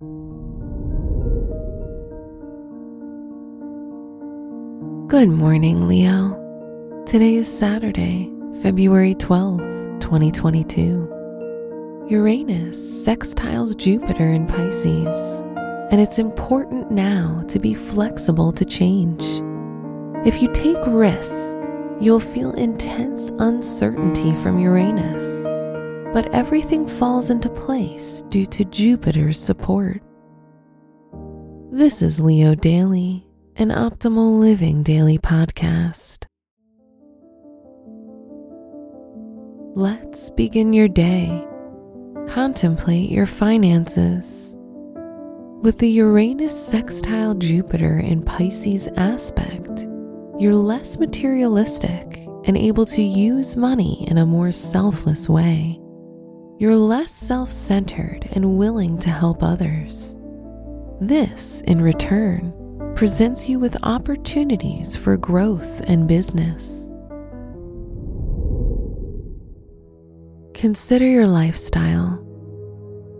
Good morning, Leo. Today is Saturday, February 12th, 2022. Uranus sextiles Jupiter in Pisces, and it's important now to be flexible to change. If you take risks, you'll feel intense uncertainty from Uranus, but everything falls into place due to Jupiter's support. This is Leo Daily an optimal living daily podcast. Let's begin your day. Contemplate your finances. With the Uranus sextile Jupiter in Pisces aspect, you're less materialistic and able to use money in a more selfless way. You're less self centered and willing to help others. This, in return, presents you with opportunities for growth and business. Consider your lifestyle.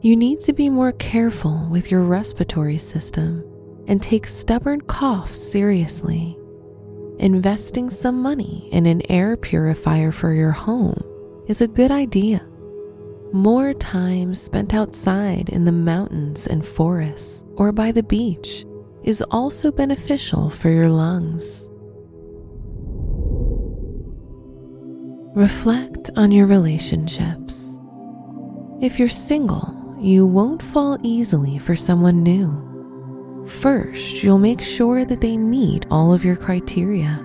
You need to be more careful with your respiratory system and take stubborn coughs seriously. Investing some money in an air purifier for your home is a good idea. More time spent outside in the mountains and forests or by the beach is also beneficial for your lungs. Reflect on your relationships. If you're single, you won't fall easily for someone new. First, you'll make sure that they meet all of your criteria.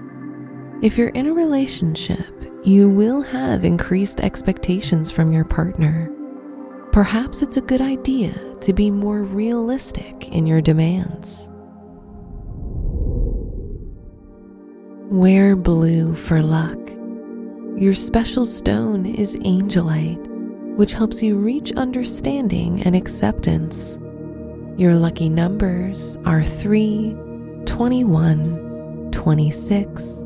If you're in a relationship, you will have increased expectations from your partner. Perhaps it's a good idea to be more realistic in your demands. Wear blue for luck. Your special stone is angelite, which helps you reach understanding and acceptance. Your lucky numbers are 3, 21, 26,